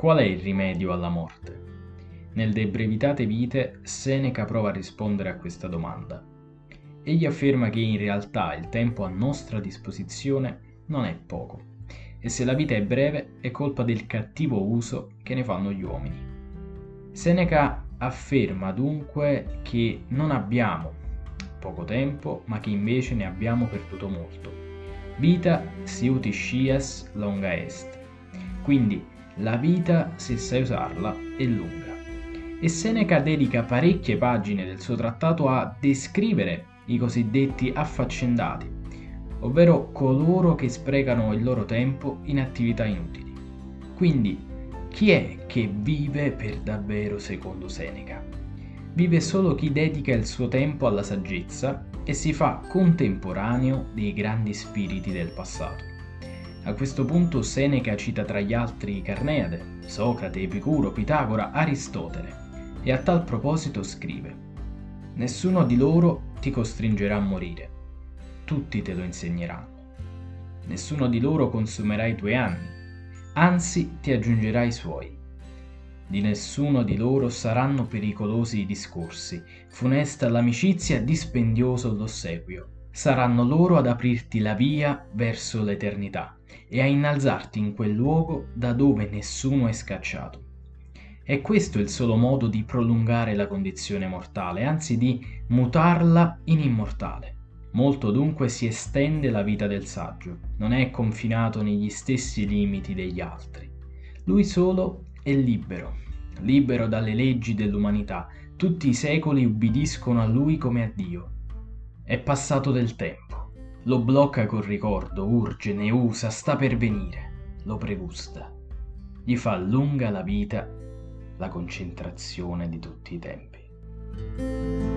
Qual è il rimedio alla morte? Nel De Brevitate Vite Seneca prova a rispondere a questa domanda. Egli afferma che in realtà il tempo a nostra disposizione non è poco e se la vita è breve è colpa del cattivo uso che ne fanno gli uomini. Seneca afferma dunque che non abbiamo poco tempo, ma che invece ne abbiamo perduto molto. Vita siuti scias longa est. Quindi la vita, se sai usarla, è lunga. E Seneca dedica parecchie pagine del suo trattato a descrivere i cosiddetti affaccendati, ovvero coloro che sprecano il loro tempo in attività inutili. Quindi, chi è che vive per davvero secondo Seneca? Vive solo chi dedica il suo tempo alla saggezza e si fa contemporaneo dei grandi spiriti del passato. A questo punto Seneca cita tra gli altri Carneade, Socrate, Epicuro, Pitagora, Aristotele e a tal proposito scrive Nessuno di loro ti costringerà a morire, tutti te lo insegneranno. Nessuno di loro consumerà i tuoi anni, anzi ti aggiungerà i suoi. Di nessuno di loro saranno pericolosi i discorsi, funesta l'amicizia, dispendioso l'ossequio. Saranno loro ad aprirti la via verso l'eternità e a innalzarti in quel luogo da dove nessuno è scacciato. È questo il solo modo di prolungare la condizione mortale, anzi di mutarla in immortale. Molto dunque si estende la vita del saggio, non è confinato negli stessi limiti degli altri. Lui solo è libero, libero dalle leggi dell'umanità, tutti i secoli ubbidiscono a lui come a Dio. È passato del tempo. Lo blocca col ricordo, urge, ne usa, sta per venire, lo pregusta. Gli fa lunga la vita la concentrazione di tutti i tempi.